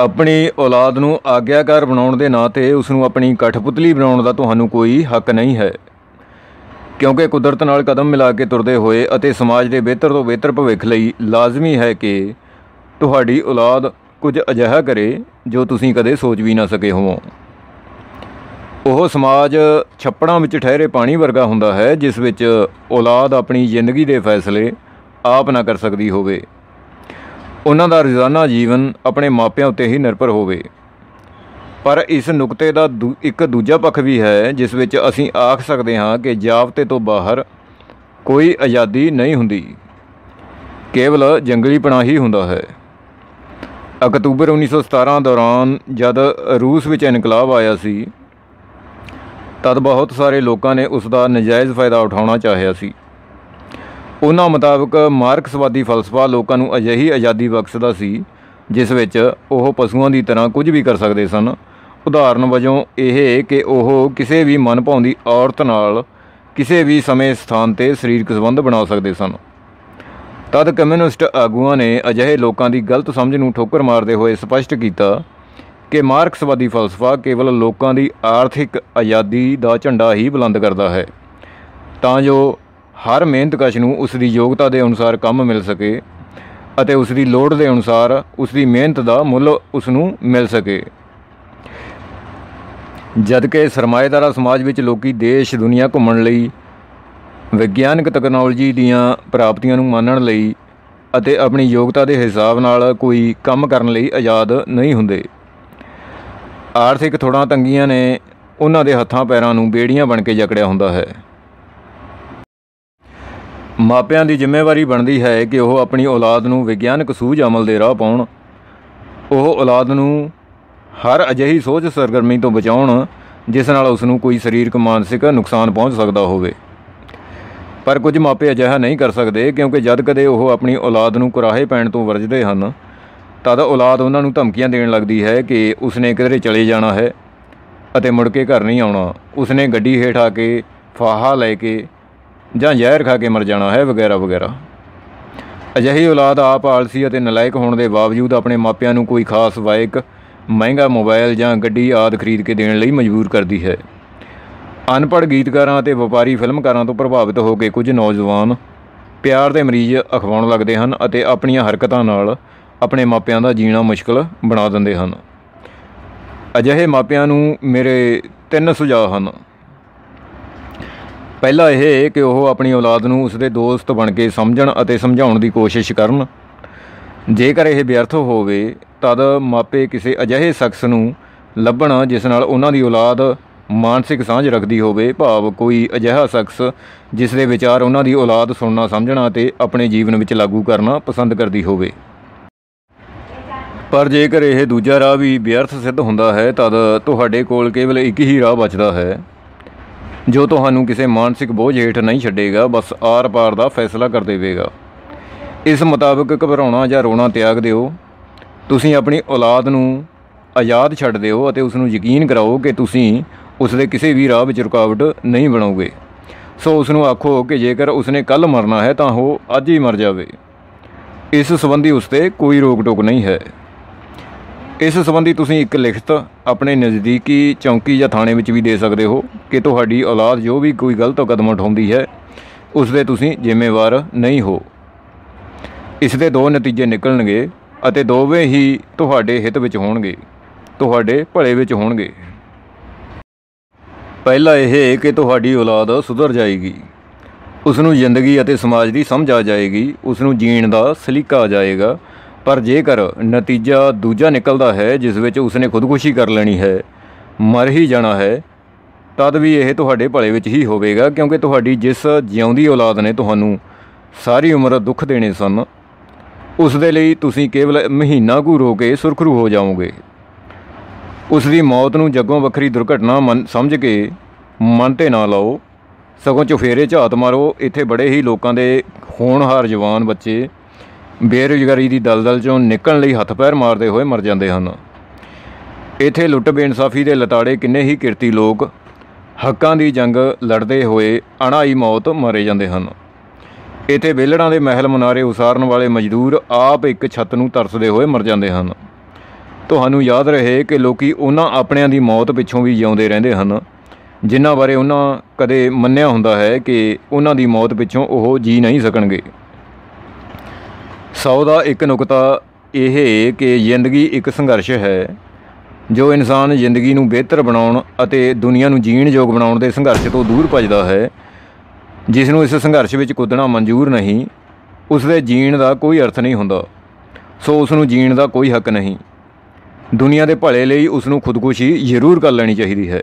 ਆਪਣੀ ਔਲਾਦ ਨੂੰ ਆਗਿਆਕਾਰ ਬਣਾਉਣ ਦੇ ਨਾਂ ਤੇ ਉਸ ਨੂੰ ਆਪਣੀ ਕਠਪੁਤਲੀ ਬਣਾਉਣ ਦਾ ਤੁਹਾਨੂੰ ਕੋਈ ਹੱਕ ਨਹੀਂ ਹੈ। ਕਿਉਂਕਿ ਕੁਦਰਤ ਨਾਲ ਕਦਮ ਮਿਲਾ ਕੇ ਤੁਰਦੇ ਹੋਏ ਅਤੇ ਸਮਾਜ ਦੇ ਬਿਹਤਰ ਤੋਂ ਬਿਹਤਰ ਭਵਿੱਖ ਲਈ ਲਾਜ਼ਮੀ ਹੈ ਕਿ ਤੁਹਾਡੀ ਔਲਾਦ ਕੁਝ ਅਜਿਹਾ ਕਰੇ ਜੋ ਤੁਸੀਂ ਕਦੇ ਸੋਚ ਵੀ ਨਾ ਸਕੇ ਹੋਵੋ। ਉਹ ਸਮਾਜ ਛੱਪੜਾਂ ਵਿੱਚ ਠਹਿਰੇ ਪਾਣੀ ਵਰਗਾ ਹੁੰਦਾ ਹੈ, ਜਿਸ ਵਿੱਚ ਔਲਾਦ ਆਪਣੀ ਜ਼ਿੰਦਗੀ ਦੇ ਫੈਸਲੇ ਆਪ ਨਾ ਕਰ ਸਕਦੀ ਹੋਵੇ। ਉਹਨਾਂ ਦਾ ਰੋਜ਼ਾਨਾ ਜੀਵਨ ਆਪਣੇ ਮਾਪਿਆਂ ਉੱਤੇ ਹੀ ਨਿਰਭਰ ਹੋਵੇ। ਪਰ ਇਸ ਨੁਕਤੇ ਦਾ ਇੱਕ ਦੂਜਾ ਪੱਖ ਵੀ ਹੈ, ਜਿਸ ਵਿੱਚ ਅਸੀਂ ਆਖ ਸਕਦੇ ਹਾਂ ਕਿ ਜਾਬਤੇ ਤੋਂ ਬਾਹਰ ਕੋਈ ਆਜ਼ਾਦੀ ਨਹੀਂ ਹੁੰਦੀ। ਕੇਵਲ ਜੰਗਲੀ ਪਣਾ ਹੀ ਹੁੰਦਾ ਹੈ। ਅਕਤੂਬਰ 1917 ਦੌਰਾਨ ਜਦ ਰੂਸ ਵਿੱਚ ਇਨਕਲਾਬ ਆਇਆ ਸੀ, ਤਦ ਬਹੁਤ ਸਾਰੇ ਲੋਕਾਂ ਨੇ ਉਸ ਦਾ ਨਜਾਇਜ਼ ਫਾਇਦਾ ਉਠਾਉਣਾ ਚਾਹਿਆ ਸੀ। ਉਹਨਾਂ ਮੁਤਾਬਕ ਮਾਰਕਸਵਾਦੀ ਫਲਸਫਾ ਲੋਕਾਂ ਨੂੰ ਅਜਿਹੀ ਆਜ਼ਾਦੀ ਬਖਸ਼ਦਾ ਸੀ, ਜਿਸ ਵਿੱਚ ਉਹ ਪਸ਼ੂਆਂ ਦੀ ਤਰ੍ਹਾਂ ਕੁਝ ਵੀ ਕਰ ਸਕਦੇ ਸਨ। ਉਦਾਹਰਨ ਵਜੋਂ ਇਹ ਕਿ ਉਹ ਕਿਸੇ ਵੀ ਮਨਭਾਉਂਦੀ ਔਰਤ ਨਾਲ ਕਿਸੇ ਵੀ ਸਮੇਂ ਸਥਾਨ ਤੇ ਸਰੀਰਕ ਸੰਬੰਧ ਬਣਾ ਸਕਦੇ ਸਨ। ਤਦ ਕਮਿਊਨਿਸਟ ਆਗੂਆਂ ਨੇ ਅਜਿਹੇ ਲੋਕਾਂ ਦੀ ਗਲਤ ਸਮਝ ਨੂੰ ਠੋਕਰ ਮਾਰਦੇ ਹੋਏ ਸਪਸ਼ਟ ਕੀਤਾ ਕਿ ਮਾਰਕਸਵਾਦੀ ਫਲਸਫਾ ਕੇਵਲ ਲੋਕਾਂ ਦੀ ਆਰਥਿਕ ਆਜ਼ਾਦੀ ਦਾ ਝੰਡਾ ਹੀ ਬੁਲੰਦ ਕਰਦਾ ਹੈ। ਤਾਂ ਜੋ ਹਰ ਮਿਹਨਤਕਸ਼ ਨੂੰ ਉਸ ਦੀ ਯੋਗਤਾ ਦੇ ਅਨੁਸਾਰ ਕੰਮ ਮਿਲ ਸਕੇ ਅਤੇ ਉਸ ਦੀ ਲੋੜ ਦੇ ਅਨੁਸਾਰ ਉਸ ਦੀ ਮਿਹਨਤ ਦਾ ਮੁੱਲ ਉਸ ਨੂੰ ਮਿਲ ਸਕੇ। ਜਦਕਿ ਸਰਮਾਏਦਾਰਾ ਸਮਾਜ ਵਿੱਚ ਲੋਕੀ ਦੇਸ਼, ਦੁਨੀਆ ਘੁੰਮਣ ਲਈ ਵਿਗਿਆਨਕ ਤਕਨਾਲੋਜੀ ਦੀਆਂ ਪ੍ਰਾਪਤੀਆਂ ਨੂੰ ਮੰਨਣ ਲਈ ਅਤੇ ਆਪਣੀ ਯੋਗਤਾ ਦੇ ਹਿਸਾਬ ਨਾਲ ਕੋਈ ਕੰਮ ਕਰਨ ਲਈ ਆਜ਼ਾਦ ਨਹੀਂ ਹੁੰਦੇ। ਆਰਥਿਕ ਥੋੜਾਂ ਤੰਗੀਆਂ ਨੇ ਉਹਨਾਂ ਦੇ ਹੱਥਾਂ ਪੈਰਾਂ ਨੂੰ ਬੇੜੀਆਂ ਬਣ ਕੇ ਜਕੜਿਆ ਹੁੰਦਾ ਹੈ। ਮਾਪਿਆਂ ਦੀ ਜ਼ਿੰਮੇਵਾਰੀ ਬਣਦੀ ਹੈ ਕਿ ਉਹ ਆਪਣੀ ਔਲਾਦ ਨੂੰ ਵਿਗਿਆਨਕ ਸੂਝ ਅਮਲ ਦੇ ਰਾਹ ਪਾਉਣ। ਉਹ ਔਲਾਦ ਨੂੰ ਹਰ ਅਜਿਹੀ ਸੋਚ ਸਰਗਰਮੀ ਤੋਂ ਬਚਾਉਣ, ਜਿਸ ਨਾਲ ਉਸ ਨੂੰ ਕੋਈ ਸਰੀਰਕ, ਮਾਨਸਿਕ ਨੁਕਸਾਨ ਪਹੁੰਚ ਸਕਦਾ ਹੋਵੇ। ਪਰ ਕੁਝ ਮਾਪੇ ਅਜਿਹਾ ਨਹੀਂ ਕਰ ਸਕਦੇ, ਕਿਉਂਕਿ ਜਦ ਕਦੇ ਉਹ ਆਪਣੀ ਔਲਾਦ ਨੂੰ ਕੁਰਾਹੇ ਪੈਣ ਤੋਂ ਵਰਜਦੇ ਹਨ, ਤਦ ਔਲਾਦ ਉਹਨਾਂ ਨੂੰ ਧਮਕੀਆਂ ਦੇਣ ਲੱਗਦੀ ਹੈ ਕਿ ਉਸਨੇ ਕਿਧਰੇ ਚਲੇ ਜਾਣਾ ਹੈ ਅਤੇ ਮੁੜ ਕੇ ਘਰ ਨਹੀਂ ਆਉਣਾ। ਉਸਨੇ ਗੱਡੀ ਹੇਠ ਆ ਕੇ ਫਾਹਾ ਲੈ ਕੇ ਜਾਂ ਜ਼ਹਿਰ ਖਾ ਕੇ ਮਰ ਜਾਣਾ, ਹੈ ਵਗੈਰਾ ਵਗੈਰਾ। ਅਜਿਹੀ ਔਲਾਦ ਆਪ ਆਲਸੀ ਅਤੇ ਨਲਾਇਕ ਹੋਣ ਦੇ ਬਾਵਜੂਦ ਆਪਣੇ ਮਾਪਿਆਂ ਨੂੰ ਕੋਈ ਖਾਸ ਬਾਈਕ ਮਹਿੰਗਾ ਮੋਬਾਈਲ ਜਾਂ ਗੱਡੀ ਆਦ ਖਰੀਦ ਕੇ ਦੇਣ ਲਈ ਮਜਬੂਰ ਕਰਦੀ ਹੈ। ਅਨਪੜ੍ਹ ਗੀਤਕਾਰਾਂ ਅਤੇ ਵਪਾਰੀ ਫਿਲਮਕਾਰਾਂ ਤੋਂ ਪ੍ਰਭਾਵਿਤ ਹੋ ਕੇ ਕੁਝ ਨੌਜਵਾਨ ਪਿਆਰ ਦੇ ਮਰੀਜ਼ ਅਖਵਾਉਣ ਲੱਗਦੇ ਹਨ ਅਤੇ ਆਪਣੀਆਂ ਹਰਕਤਾਂ ਨਾਲ ਆਪਣੇ ਮਾਪਿਆਂ ਦਾ ਜੀਣਾ ਮੁਸ਼ਕਲ ਬਣਾ ਦਿੰਦੇ ਹਨ। ਅਜਿਹੇ ਮਾਪਿਆਂ ਨੂੰ ਮੇਰੇ ਤਿੰਨ ਸੁਝਾਅ ਹਨ। ਪਹਿਲਾ ਇਹ ਕਿ ਉਹ ਆਪਣੀ ਔਲਾਦ ਨੂੰ ਉਸਦੇ ਦੋਸਤ ਬਣ ਕੇ ਸਮਝਣ ਅਤੇ ਸਮਝਾਉਣ ਦੀ ਕੋਸ਼ਿਸ਼ ਕਰਨ। ਜੇਕਰ ਇਹ ਵਿਅਰਥ ਹੋਵੇ, ਤਦ ਮਾਪੇ ਕਿਸੇ ਅਜਿਹੇ ਸ਼ਖਸ ਨੂੰ ਲੱਭਣ ਜਿਸ ਨਾਲ ਉਹਨਾਂ ਦੀ ਔਲਾਦ ਮਾਨਸਿਕ ਸਾਂਝ ਰੱਖਦੀ ਹੋਵੇ। ਭਾਵ ਕੋਈ ਅਜਿਹਾ ਸ਼ਖਸ ਜਿਸ ਦੇ ਵਿਚਾਰ ਉਹਨਾਂ ਦੀ ਔਲਾਦ ਸੁਣਨਾ, ਸਮਝਣਾ ਅਤੇ ਆਪਣੇ ਜੀਵਨ ਵਿੱਚ ਲਾਗੂ ਕਰਨਾ ਪਸੰਦ ਕਰਦੀ ਹੋਵੇ। ਪਰ ਜੇਕਰ ਇਹ ਦੂਜਾ ਰਾਹ ਵੀ ਵਿਅਰਥ ਸਿੱਧ ਹੁੰਦਾ ਹੈ, ਤਦ ਤੁਹਾਡੇ ਕੋਲ ਕੇਵਲ ਇੱਕ ਹੀ ਰਾਹ ਬਚਦਾ ਹੈ। ਜੋ ਤੁਹਾਨੂੰ ਕਿਸੇ ਮਾਨਸਿਕ ਬੋਝ ਹੇਠ ਨਹੀਂ ਛੱਡੇਗਾ, ਬਸ ਆਰ-ਪਾਰ ਦਾ ਫੈਸਲਾ ਕਰ ਦੇਵੇਗਾ ਇਸ ਮੁਤਾਬਕ ਘਬਰਾਉਣਾ ਜਾਂ ਰੋਣਾ ਤਿਆਗ ਦਿਓ। ਤੁਸੀਂ ਆਪਣੀ ਔਲਾਦ ਨੂੰ ਆਜ਼ਾਦ ਛੱਡ ਦਿਓ ਅਤੇ ਉਸ ਨੂੰ ਯਕੀਨ ਕਰਾਓ ਕਿ ਤੁਸੀਂ ਉਸ ਦੇ ਕਿਸੇ ਵੀ ਰਾਹ ਵਿੱਚ ਰੁਕਾਵਟ ਨਹੀਂ ਬਣਾਓਗੇ। ਸੋ ਉਸ ਨੂੰ ਆਖੋ ਕਿ ਜੇਕਰ ਉਸਨੇ ਕੱਲ ਮਰਨਾ ਹੈ ਤਾਂ ਉਹ ਅੱਜ ਹੀ ਮਰ ਜਾਵੇ। ਇਸ ਸੰਬੰਧੀ ਉਸ ਤੇ ਕੋਈ ਰੋਕ ਟੋਕ ਨਹੀਂ ਹੈ। ਇਸ ਸੰਬੰਧੀ ਤੁਸੀਂ ਇੱਕ ਲਿਖਤ ਆਪਣੇ ਨਜ਼ਦੀਕੀ ਚੌਂਕੀ ਜਾਂ ਥਾਣੇ ਵਿੱਚ ਵੀ ਦੇ ਸਕਦੇ ਹੋ ਕਿ ਤੁਹਾਡੀ ਔਲਾਦ ਜੋ ਵੀ ਕੋਈ ਗਲਤ ਕਦਮ ਉਠਾਉਂਦੀ ਹੈ, ਉਸ ਦੇ ਤੁਸੀਂ ਜ਼ਿੰਮੇਵਾਰ ਨਹੀਂ ਹੋ। ਇਸ ਦੇ ਦੋ ਨਤੀਜੇ ਨਿਕਲਣਗੇ ਅਤੇ ਦੋਵੇਂ ਹੀ ਤੁਹਾਡੇ ਹਿੱਤ ਵਿੱਚ ਹੋਣਗੇ, ਤੁਹਾਡੇ ਭਲੇ ਵਿੱਚ ਹੋਣਗੇ। ਪਹਿਲਾ ਇਹ ਕਿ ਤੁਹਾਡੀ ਔਲਾਦ ਸੁਧਰ ਜਾਏਗੀ। ਉਸ ਨੂੰ ਜ਼ਿੰਦਗੀ ਅਤੇ ਸਮਾਜ ਦੀ ਸਮਝ ਆ ਜਾਏਗੀ, ਉਸ ਨੂੰ ਜੀਣ ਦਾ ਸਲੀਕਾ ਆ ਜਾਏਗਾ ਪਰ ਜੇਕਰ ਨਤੀਜਾ ਦੂਜਾ ਨਿਕਲਦਾ ਹੈ, ਜਿਸ ਵਿੱਚ ਉਸਨੇ ਖੁਦਕੁਸ਼ੀ ਕਰ ਲੈਣੀ ਹੈ, ਮਰ ਹੀ ਜਾਣਾ ਹੈ, ਤਦ ਵੀ ਇਹ ਤੁਹਾਡੇ ਭਲੇ ਵਿੱਚ ਹੀ ਹੋਵੇਗਾ, ਕਿਉਂਕਿ ਤੁਹਾਡੀ ਜਿਸ ਜਿਉਂਦੀ ਔਲਾਦ ਨੇ ਤੁਹਾਨੂੰ ਸਾਰੀ ਉਮਰ ਦੁੱਖ ਦੇਣੇ ਸਨ ਉਸ ਦੇ ਲਈ ਤੁਸੀਂ ਕੇਵਲ ਮਹੀਨਾ ਕੁ ਰੋ ਕੇ ਸੁਰਖਰੂ ਹੋ ਜਾਓਗੇ ਉਸ ਦੀ ਮੌਤ ਨੂੰ ਜੱਗੋਂ ਵੱਖਰੀ ਦੁਰਘਟਨਾ ਮੰਨ, ਸਮਝ ਕੇ ਮਨ ਤੇ ਨਾ ਲਾਓ, ਸਗੋਂ ਚੁਫੇਰੇ ਝਾਤ ਮਾਰੋ, ਇੱਥੇ ਬੜੇ ਹੀ ਲੋਕਾਂ ਦੇ ਹੋਣਹਾਰ ਜਵਾਨ ਬੱਚੇ ਬੇਰੁਜ਼ਗਾਰੀ ਦੀ ਦਲਦਲ ਚੋਂ ਨਿਕਲਣ ਲਈ ਹੱਥ ਪੈਰ ਮਾਰਦੇ ਹੋਏ ਮਰ ਜਾਂਦੇ ਹਨ। ਇੱਥੇ ਲੁੱਟ ਬੇਇਨਸਾਫੀ ਦੇ ਲਤਾੜੇ ਕਿੰਨੇ ਹੀ ਕਿਰਤੀ ਲੋਕ, ਹੱਕਾਂ ਦੀ ਜੰਗ ਲੜਦੇ ਹੋਏ ਅਣਾਈ ਮੌਤ ਮਾਰੇ ਜਾਂਦੇ ਹਨ। ਇੱਥੇ ਬੇਲੜਾਂ ਦੇ ਮਹਿਲ ਮਨਾਰੇ ਉਸਾਰਨ ਵਾਲੇ ਮਜ਼ਦੂਰ ਆਪ ਇੱਕ ਛੱਤ ਨੂੰ ਤਰਸਦੇ ਹੋਏ ਮਰ ਜਾਂਦੇ ਹਨ। ਤੁਹਾਨੂੰ ਯਾਦ ਰਹੇ ਕਿ ਲੋਕੀ ਉਹਨਾਂ ਆਪਣਿਆਂ ਦੀ ਮੌਤ ਪਿੱਛੋਂ ਵੀ ਜਿਉਂਦੇ ਰਹਿੰਦੇ ਹਨ, ਜਿਨ੍ਹਾਂ ਬਾਰੇ ਉਹਨਾਂ ਕਦੇ ਮੰਨਿਆ ਹੁੰਦਾ ਹੈ ਕਿ ਉਹਨਾਂ ਦੀ ਮੌਤ ਪਿੱਛੋਂ ਉਹ ਜੀ ਨਹੀਂ ਸਕਣਗੇ। ਸੌ ਦਾ ਇੱਕ ਨੁਕਤਾ ਇਹ ਕਿ ਜ਼ਿੰਦਗੀ ਇੱਕ ਸੰਘਰਸ਼ ਹੈ, ਜੋ ਇਨਸਾਨ ਜ਼ਿੰਦਗੀ ਨੂੰ ਬਿਹਤਰ ਬਣਾਉਣ ਅਤੇ ਦੁਨੀਆ ਨੂੰ ਜੀਣ ਯੋਗ ਬਣਾਉਣ ਦੇ ਸੰਘਰਸ਼ ਤੋਂ ਦੂਰ ਭੱਜਦਾ ਹੈ, ਜਿਸ ਨੂੰ ਇਸ ਸੰਘਰਸ਼ ਵਿੱਚ ਕੁੱਦਣਾ ਮਨਜ਼ੂਰ ਨਹੀਂ, ਉਸ ਦੇ ਜੀਣ ਦਾ ਕੋਈ ਅਰਥ ਨਹੀਂ ਹੁੰਦਾ, ਸੋ ਉਸ ਨੂੰ ਜੀਣ ਦਾ ਕੋਈ ਹੱਕ ਨਹੀਂ। ਦੁਨੀਆ ਦੇ ਭਲੇ ਲਈ ਉਸ ਨੂੰ ਖੁਦਕੁਸ਼ੀ ਜ਼ਰੂਰ ਕਰ ਲੈਣੀ ਚਾਹੀਦੀ ਹੈ।